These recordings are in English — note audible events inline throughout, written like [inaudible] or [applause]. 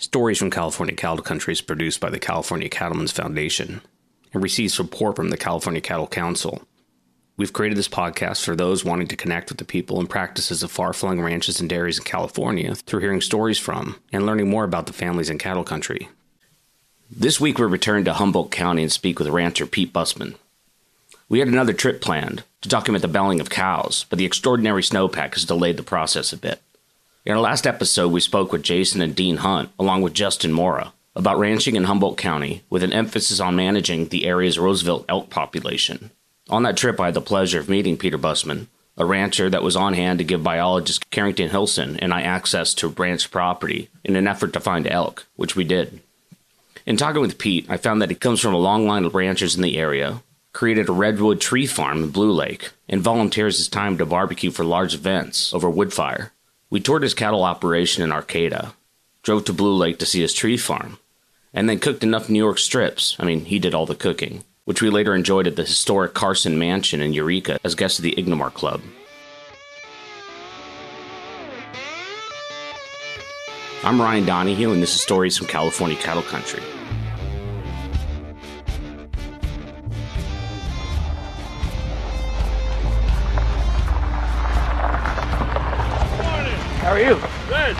Stories from California Cattle Country is produced by the California Cattlemen's Foundation and receives support from the California Cattle Council. We've created this podcast for those wanting to connect with the people and practices of far flung ranches and dairies in California through hearing stories from and learning more about the families in cattle country. This week we return to Humboldt County and speak with rancher Pete Bussman. We had another trip planned to document the belling of cows, but the extraordinary snowpack has delayed the process a bit. In our last episode, we spoke with Jason and Dean Hunt, along with Justin Mora, about ranching in Humboldt County with an emphasis on managing the area's Roosevelt elk population. On that trip, I had the pleasure of meeting Peter Bussman, a rancher that was on hand to give biologist Carrington Hilson and I access to ranch property in an effort to find elk, which we did. In talking with Pete, I found that he comes from a long line of ranchers in the area, created a redwood tree farm in Blue Lake, and volunteers his time to barbecue for large events over wood fire. We toured his cattle operation in Arcata, drove to Blue Lake to see his tree farm, and then cooked enough New York strips. I mean, he did all the cooking, which we later enjoyed at the historic Carson Mansion in Eureka as guests of the Ingomar Club. I'm Ryan Donahue, and this is Stories from California Cattle Country. Are you? Good.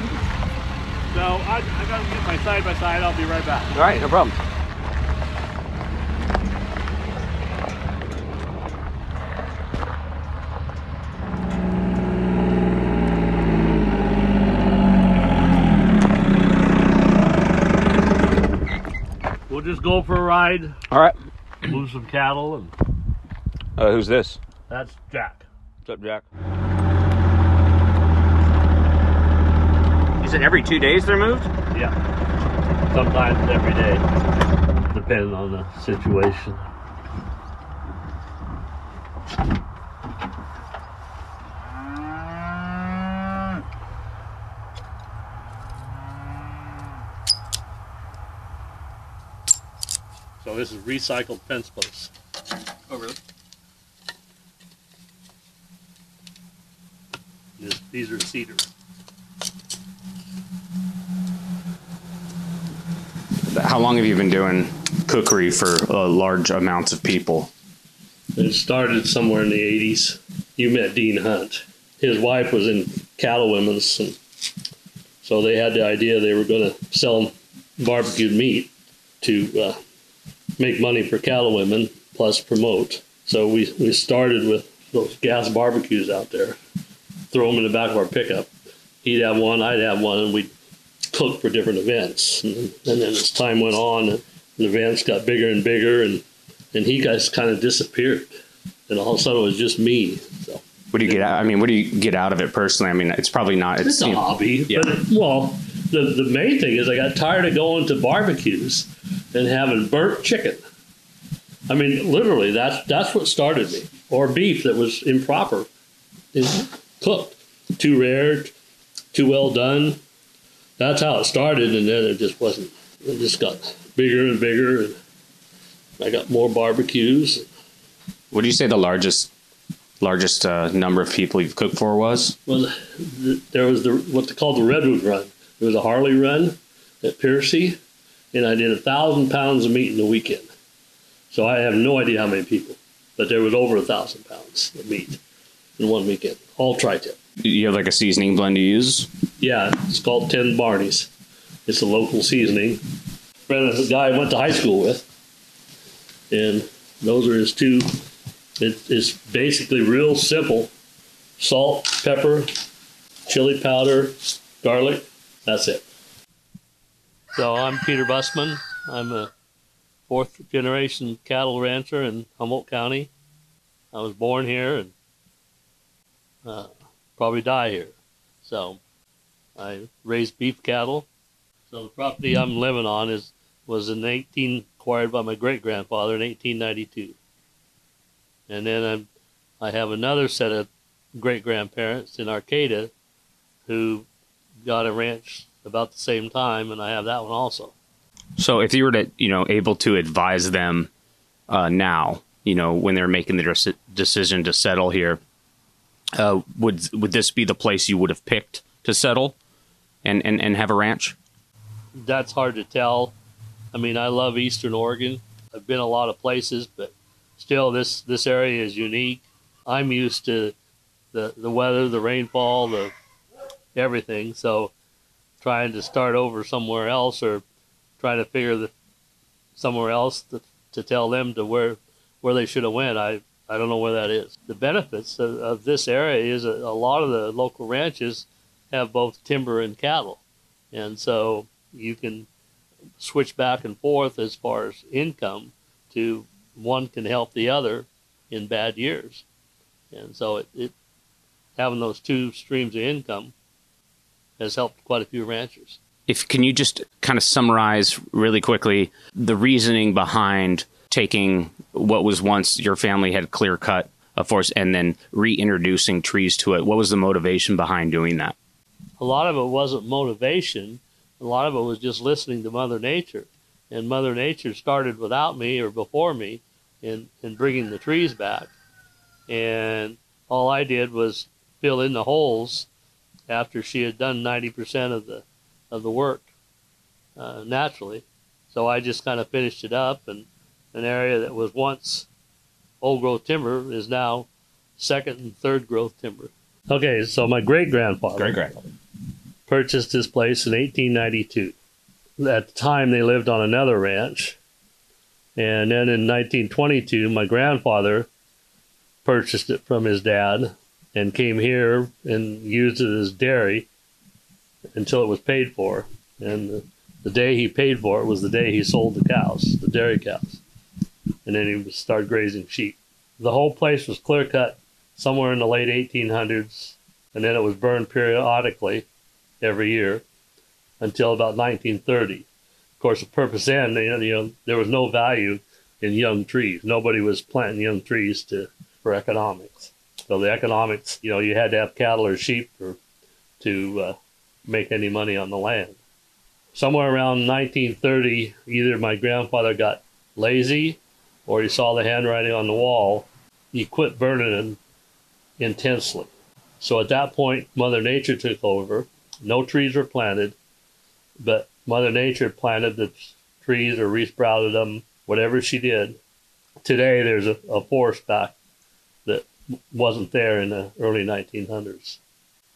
So I, I gotta get my side by side. I'll be right back. All right, no problem. We'll just go for a ride, All right. move some cattle, and Uh, who's this? that's Jack. What's up, Jack? Is it every two days they're moved? Yeah. Sometimes every day, depending on the situation. So this is recycled fence posts. Oh, really? This, these are cedar. How long have you been doing cookery for uh, large amounts of people? It started somewhere in the 80s. You met Dean Hunt. His wife was in cattle women's, and so they had the idea they were going to sell barbecued meat to uh, make money for cattle women plus promote. So we, we started with those gas barbecues out there, throw them in the back of our pickup. He'd have one, I'd have one, and we'd cook for different events. And, and then as time went on, the events got bigger and bigger, and and he guys kind of disappeared, and all of a sudden it was just me. So What do you get out? I mean, what do you get out of it personally? I mean, it's probably not. it's a you know, hobby, yeah. but well, the the main thing is I got tired of going to barbecues and having burnt chicken. I mean, literally, that's that's what started me, or beef that was improper, is cooked, too rare, too well done. That's how it started, and then it just wasn't. It just got bigger and bigger, and I got more barbecues. What do you say the largest largest uh, number of people you've cooked for was? Well, the, there was the what they called the Redwood Run. There was a Harley Run at Piercy, and I did a thousand pounds of meat in the weekend. So I have no idea how many people, but there was over a thousand pounds of meat in one weekend, all tri-tip. You have like a seasoning blend you use? Yeah, it's called Ten Barneys. It's a local seasoning. Friend of the guy I went to high school with, and those are his two. It, it's basically real simple: salt, pepper, chili powder, garlic. That's it. So I'm Peter Bussman. I'm a fourth generation cattle rancher in Humboldt County. I was born here and uh, probably die here. So I raised beef cattle. So the property I'm living on is was in 18 acquired by my great grandfather in 1892. And then I'm, I have another set of great grandparents in Arcata who got a ranch about the same time, and I have that one also. So if you were to, you know, able to advise them uh, now, you know, when they're making the dec- decision to settle here, uh, would would this be the place you would have picked to settle and, and, and have a ranch? that's hard to tell. I mean, I love Eastern Oregon. I've been a lot of places, but still, this this area is unique. I'm used to the the weather, the rainfall, the everything. So, trying to start over somewhere else or trying to figure the somewhere else to, to tell them to where where they should have went. I I don't know where that is. The benefits of, of this area is a, a lot of the local ranches have both timber and cattle, and so you can switch back and forth as far as income to one can help the other in bad years. And so it, it having those two streams of income has helped quite a few ranchers. If can you just kind of summarize really quickly the reasoning behind taking what was once your family had clear cut a forest and then reintroducing trees to it? What was the motivation behind doing that? A lot of it wasn't motivation. A lot of it was just listening to Mother Nature. And Mother Nature started without me or before me in, in bringing the trees back. And all I did was fill in the holes after she had done 90% of the, of the work uh, naturally. So I just kind of finished it up, and an area that was once old growth timber is now second and third growth timber. Okay, so my great grandfather Great grandfather. purchased this place in 1892. At the time, they lived on another ranch. And then in 1922, my grandfather purchased it from his dad and came here and used it as dairy until it was paid for. And the, the day he paid for it was the day he sold the cows, the dairy cows. And then he started grazing sheep. The whole place was clear cut somewhere in the late 1800s, and then it was burned periodically every year until about 1930. Of course, the purpose then, you know, you know, there was no value in young trees. Nobody was planting young trees to for economics. So the economics, you know, you had to have cattle or sheep for, to uh, make any money on the land. Somewhere around 1930, either my grandfather got lazy or he saw the handwriting on the wall. He quit burning them intensely. So at that point, Mother Nature took over. No trees were planted, but Mother Nature planted the trees or resprouted them, whatever she did. Today, there's a, a forest back that wasn't there in the early 1900s.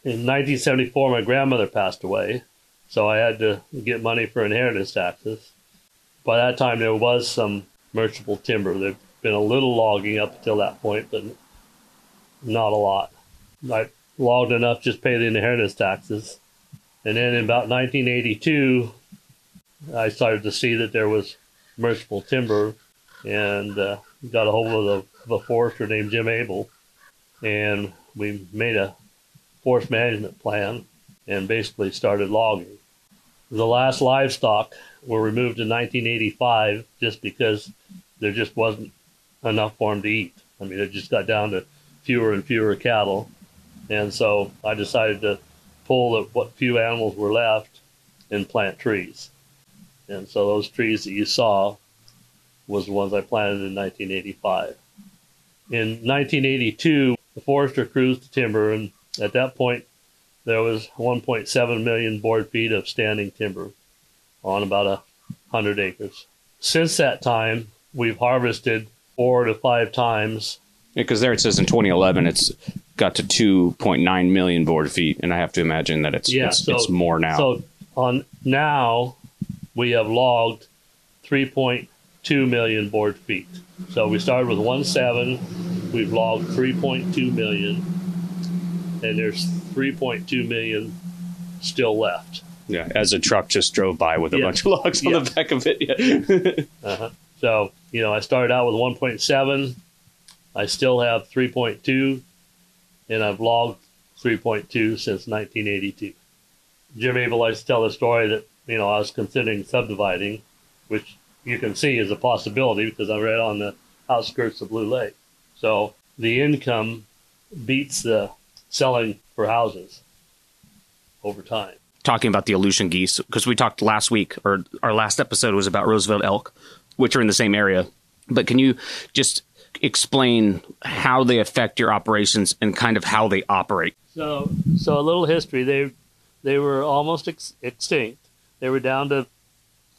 In 1974, my grandmother passed away, so I had to get money for inheritance taxes. By that time, there was some merchantable timber. There'd been a little logging up until that point, but not a lot. I logged enough just pay the inheritance taxes. And then in about 1982, I started to see that there was merchantable timber and uh, got a hold of, the, a forester named Jim Abel. And we made a forest management plan and basically started logging. The last livestock were removed in 1985 just because there just wasn't enough for them to eat. I mean, it just got down to fewer and fewer cattle. And so I decided to pull the, what few animals were left and plant trees. And so those trees that you saw was the ones I planted in 1985. In 1982, the forester cruised the timber, and at that point, there was 1.7 million board feet of standing timber on about a hundred acres. Since that time, we've harvested four to five times Because there it says in 2011 it's got to 2.9 million board feet, and I have to imagine that it's Yeah, it's, so- it's more now. So on now, we have logged 3.2 million board feet. So we started with 1.7, we've logged 3.2 million, and there's 3.2 million still left. yeah, as a truck just drove by with a Yeah. bunch of logs on Yeah. the back of it. Yeah. [laughs] Uh-huh. So you know, I started out with 1.7. I still have 3.2, and I've logged 3.2 since 1982. Jim Abel likes to tell the story that you know I was considering subdividing, which you can see is a possibility because I'm right on the outskirts of Blue Lake. So the income beats the selling for houses over time. Talking about the Aleutian geese, because we talked last week, or our last episode was about Roosevelt elk, which are in the same area. But can you just explain how they affect your operations and kind of how they operate? So, so a little history. They they were almost ex- extinct. they were down to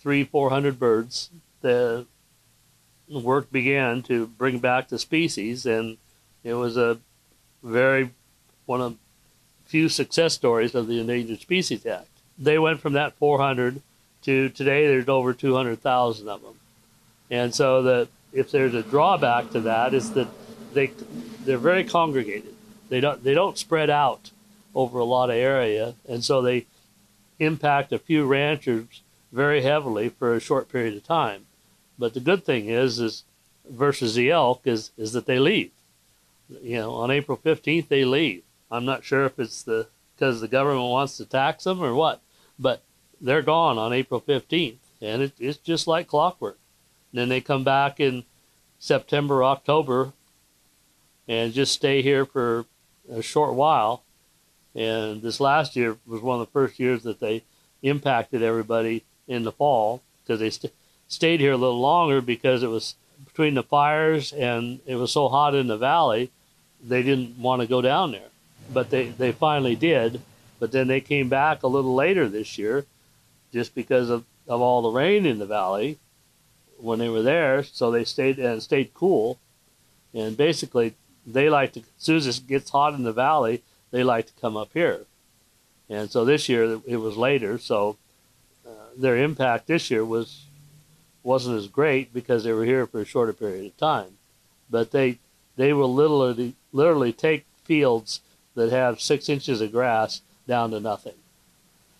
three, four hundred birds. The work began to bring back the species, and it was a very one of few success stories of the Endangered Species Act. They went from that 400 to today there's over 200,000 of them, and so the if there's a drawback to that is that they they're very congregated. They don't they don't spread out over a lot of area, and so they impact a few ranchers very heavily for a short period of time. But the good thing is, is versus the elk is is that they leave. You know, on April 15th they leave. I'm not sure if it's the because the government wants to tax them or what, but they're gone on April 15th, and it, it's just like clockwork. And then they come back in September, October, and just stay here for a short while. And this last year was one of the first years that they impacted everybody in the fall because they st- stayed here a little longer because it was between the fires and it was so hot in the valley, they didn't want to go down there. But they, they finally did. But then they came back a little later this year just because of, of all the rain in the valley when they were there. So they stayed and stayed cool. And basically, they like to, as soon as it gets hot in the valley, they like to come up here. And so this year it was later. So uh, their impact this year was wasn't as great because they were here for a shorter period of time. But they they will literally literally take fields that have six inches of grass down to nothing,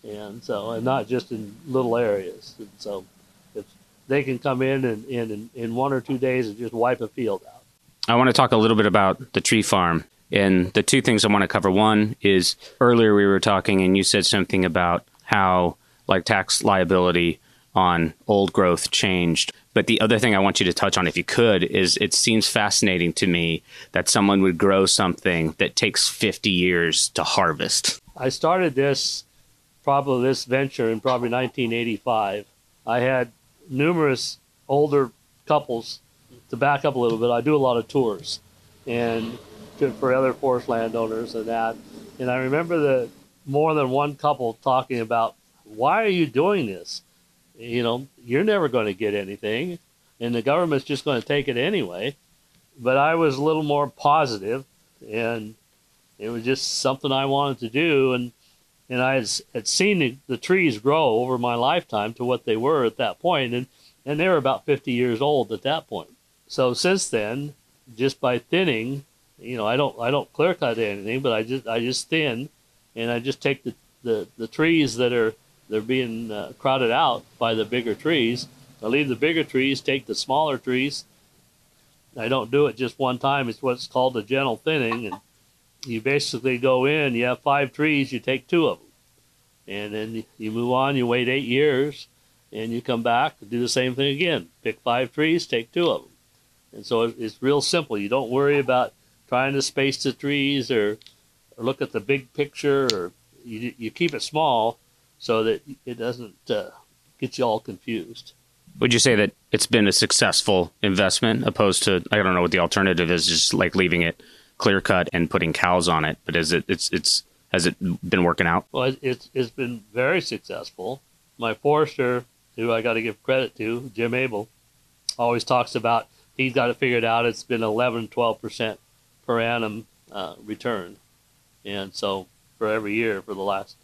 and so and not just in little areas. And so if they can come in and in in one or two days and just wipe a field out. I want to talk a little bit about the tree farm. And the two things I want to cover one is earlier we were talking and you said something about how like tax liability on old growth changed. But the other thing I want you to touch on, if you could, is it seems fascinating to me that someone would grow something that takes 50 years to harvest. I started this, probably this venture in probably 1985. I had numerous older couples. To back up a little bit, I do a lot of tours and for other forest landowners and that. And I remember the more than one couple talking about, why are you doing this? You know, you're never going to get anything, and the government's just going to take it anyway. But I was a little more positive, and it was just something I wanted to do, and and I had, seen the, the trees grow over my lifetime to what they were at that point, and and they were about 50 years old at that point. So since then, just by thinning, you know, I don't I don't clear cut anything, but I just I just thin, and I just take the the, the trees that are they're being uh, crowded out by the bigger trees. I leave the bigger trees, take the smaller trees. I don't do it just one time. It's what's called a gentle thinning, and you basically go in. You have five trees, you take two of them, and then you move on. You wait eight years, and you come back do the same thing again. Pick five trees, take two of them, and so it's real simple. You don't worry about trying to space the trees or, or look at the big picture, or you you keep it small so that it doesn't uh, get you all confused. Would you say that it's been a successful investment opposed to I don't know what the alternative is, just like leaving it clear cut and putting cows on it? But is it it's it's has it been working out? Well, it's it's been very successful. My forester, who I got to give credit to, Jim Abel, always talks about he's got it figured out. It's been 11, 12 percent per annum uh, return, and so for every year for the last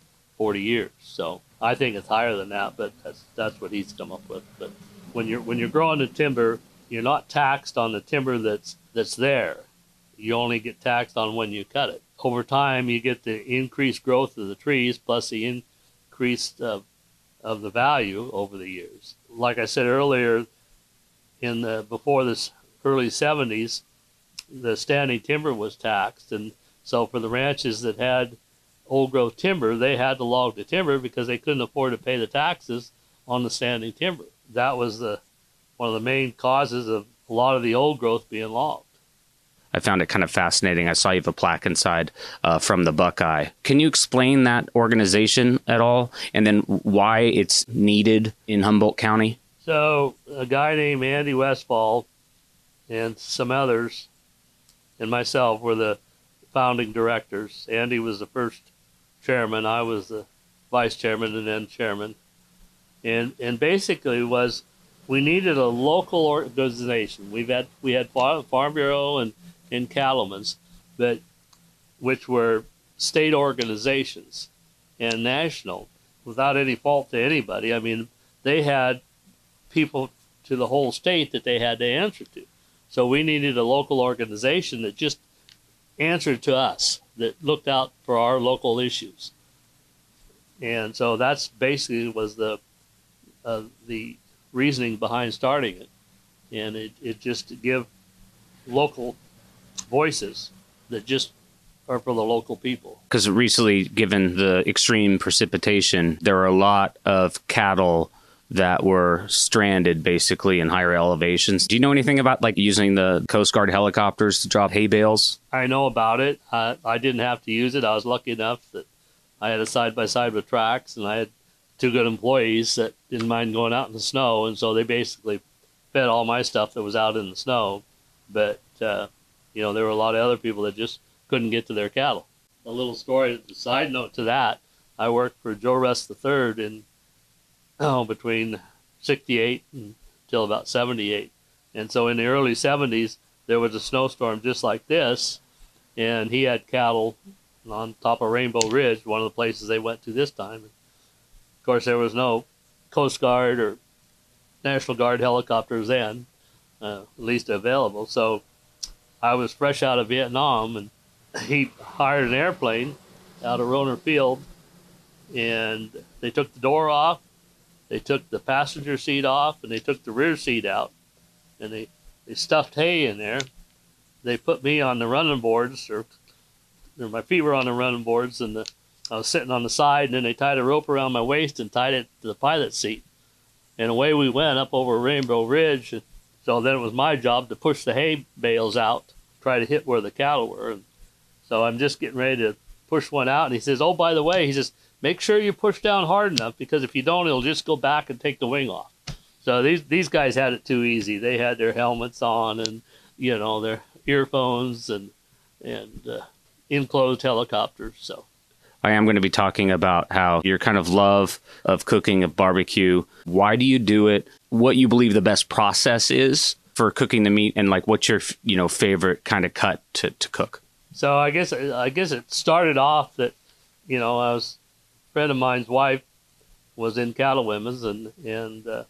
40 years. So I think it's higher than that, but that's that's what he's come up with. But when you're when you're growing the timber, you're not taxed on the timber that's that's there. You only get taxed on when you cut it. Over time, you get the increased growth of the trees plus the increased of, of the value over the years. Like I said earlier, in the before this early 70s, the standing timber was taxed, and so for the ranches that had old growth timber, they had to log the timber because they couldn't afford to pay the taxes on the standing timber. That was the one of the main causes of a lot of the old growth being logged. I found it kind of fascinating. I saw you have a plaque inside uh, from the Buckeye. Can you explain that organization at all, and then why it's needed in Humboldt County? So, a guy named Andy Westfall and some others, and myself were the founding directors. Andy was the first chairman. I was the vice chairman and then chairman. and and basically was we needed a local organization. We've had we had Farm Bureau and and cattlemen's, but which were state organizations and national, without any fault to anybody. I mean, they had people to the whole state that they had to answer to. So we needed a local organization that just answered to us, that looked out for our local issues. And so that's basically was the uh, the reasoning behind starting it, and it, it just to give local voices that just are for the local people. Because recently, given the extreme precipitation, there are a lot of cattle that were stranded basically in higher elevations. Do you know anything about like using the Coast Guard helicopters to drop hay bales? I know about it. I, I didn't have to use it. I was lucky enough that I had a side by side with tracks and I had two good employees that didn't mind going out in the snow. And so they basically fed all my stuff that was out in the snow. But, uh, you know, there were a lot of other people that just couldn't get to their cattle. A little story, side note to that, I worked for Joe Russ III in oh, between 68 until about 78. And so in the early 70s, there was a snowstorm just like this, and he had cattle on top of Rainbow Ridge, one of the places they went to this time. Of course, there was no Coast Guard or National Guard helicopters then, uh, at least available. So I was fresh out of Vietnam, and [laughs] he hired an airplane out of Rohnert Field, and they took the door off, they took the passenger seat off and they took the rear seat out and they, they stuffed hay in there. They put me on the running boards or, or my feet were on the running boards and the, I was sitting on the side and then they tied a rope around my waist and tied it to the pilot seat. And away we went up over Rainbow Ridge. So then it was my job to push the hay bales out, try to hit where the cattle were. And so I'm just getting ready to push one out. And he says, Oh, by the way, he says, make sure you push down hard enough because if you don't, it'll just go back and take the wing off. So these these guys had it too easy. They had their helmets on and you know their earphones and and uh, enclosed helicopters. So I am going to be talking about how your kind of love of cooking of barbecue. Why do you do it? What you believe the best process is for cooking the meat, and like what's your you know favorite kind of cut to, to cook. So I guess I guess it started off that you know I was friend of mine's wife was in cattle women's and and uh,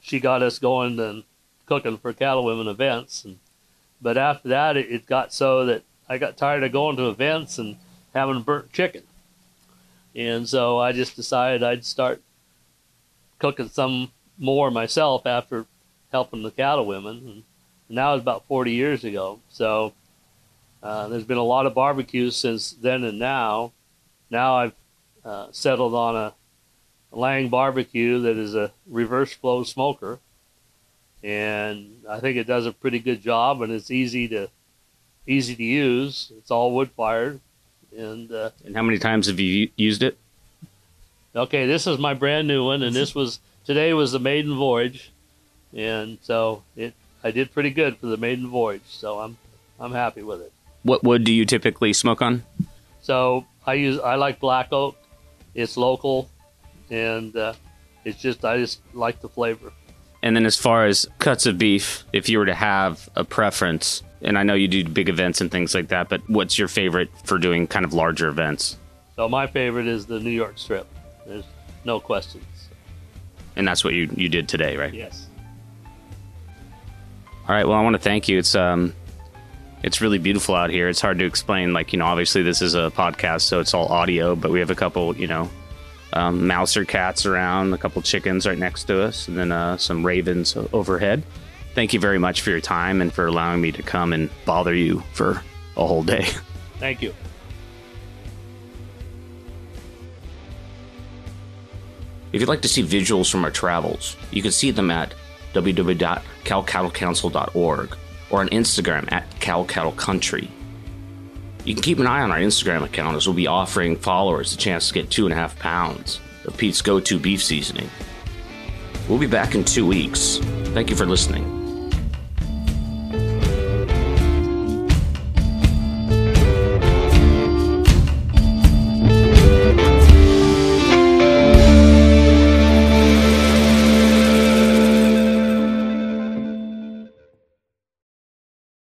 she got us going and cooking for cattle women events. And but after that it, it got so that I got tired of going to events and having burnt chicken. And so I just decided I'd start cooking some more myself after helping the cattle women and now it's about 40 years ago. So uh, there's been a lot of barbecues since then and now now I've uh, settled on a Lang barbecue that is a reverse flow smoker, and I think it does a pretty good job, and it's easy to easy to use. It's all wood fired, and uh, and how many times have you used it? Okay, this is my brand new one, and this [laughs] was today was the maiden voyage, and so it I did pretty good for the maiden voyage, so I'm I'm happy with it. What wood do you typically smoke on? So I use I like black oak. It's local, and uh, it's just I just like the flavor. And then as far as cuts of beef, if you were to have a preference, and I know you do big events and things like that, but what's your favorite for doing kind of larger events? So my favorite is the New York strip. There's no questions. And that's what you you did today, right? Yes. All right. Well, I want to thank you. It's um it's really beautiful out here. It's hard to explain. Like, you know, obviously this is a podcast, so it's all audio, but we have a couple, you know, um, mouser cats around, a couple chickens right next to us, and then uh, some ravens overhead. Thank you very much for your time and for allowing me to come and bother you for a whole day. [laughs] Thank you. If you'd like to see visuals from our travels, you can see them at www.calcattlecouncil.org or on Instagram at Cow Cattle Country. You can keep an eye on our Instagram account as we'll be offering followers the chance to get two and a half pounds of Pete's go to beef seasoning. We'll be back in two weeks. Thank you for listening.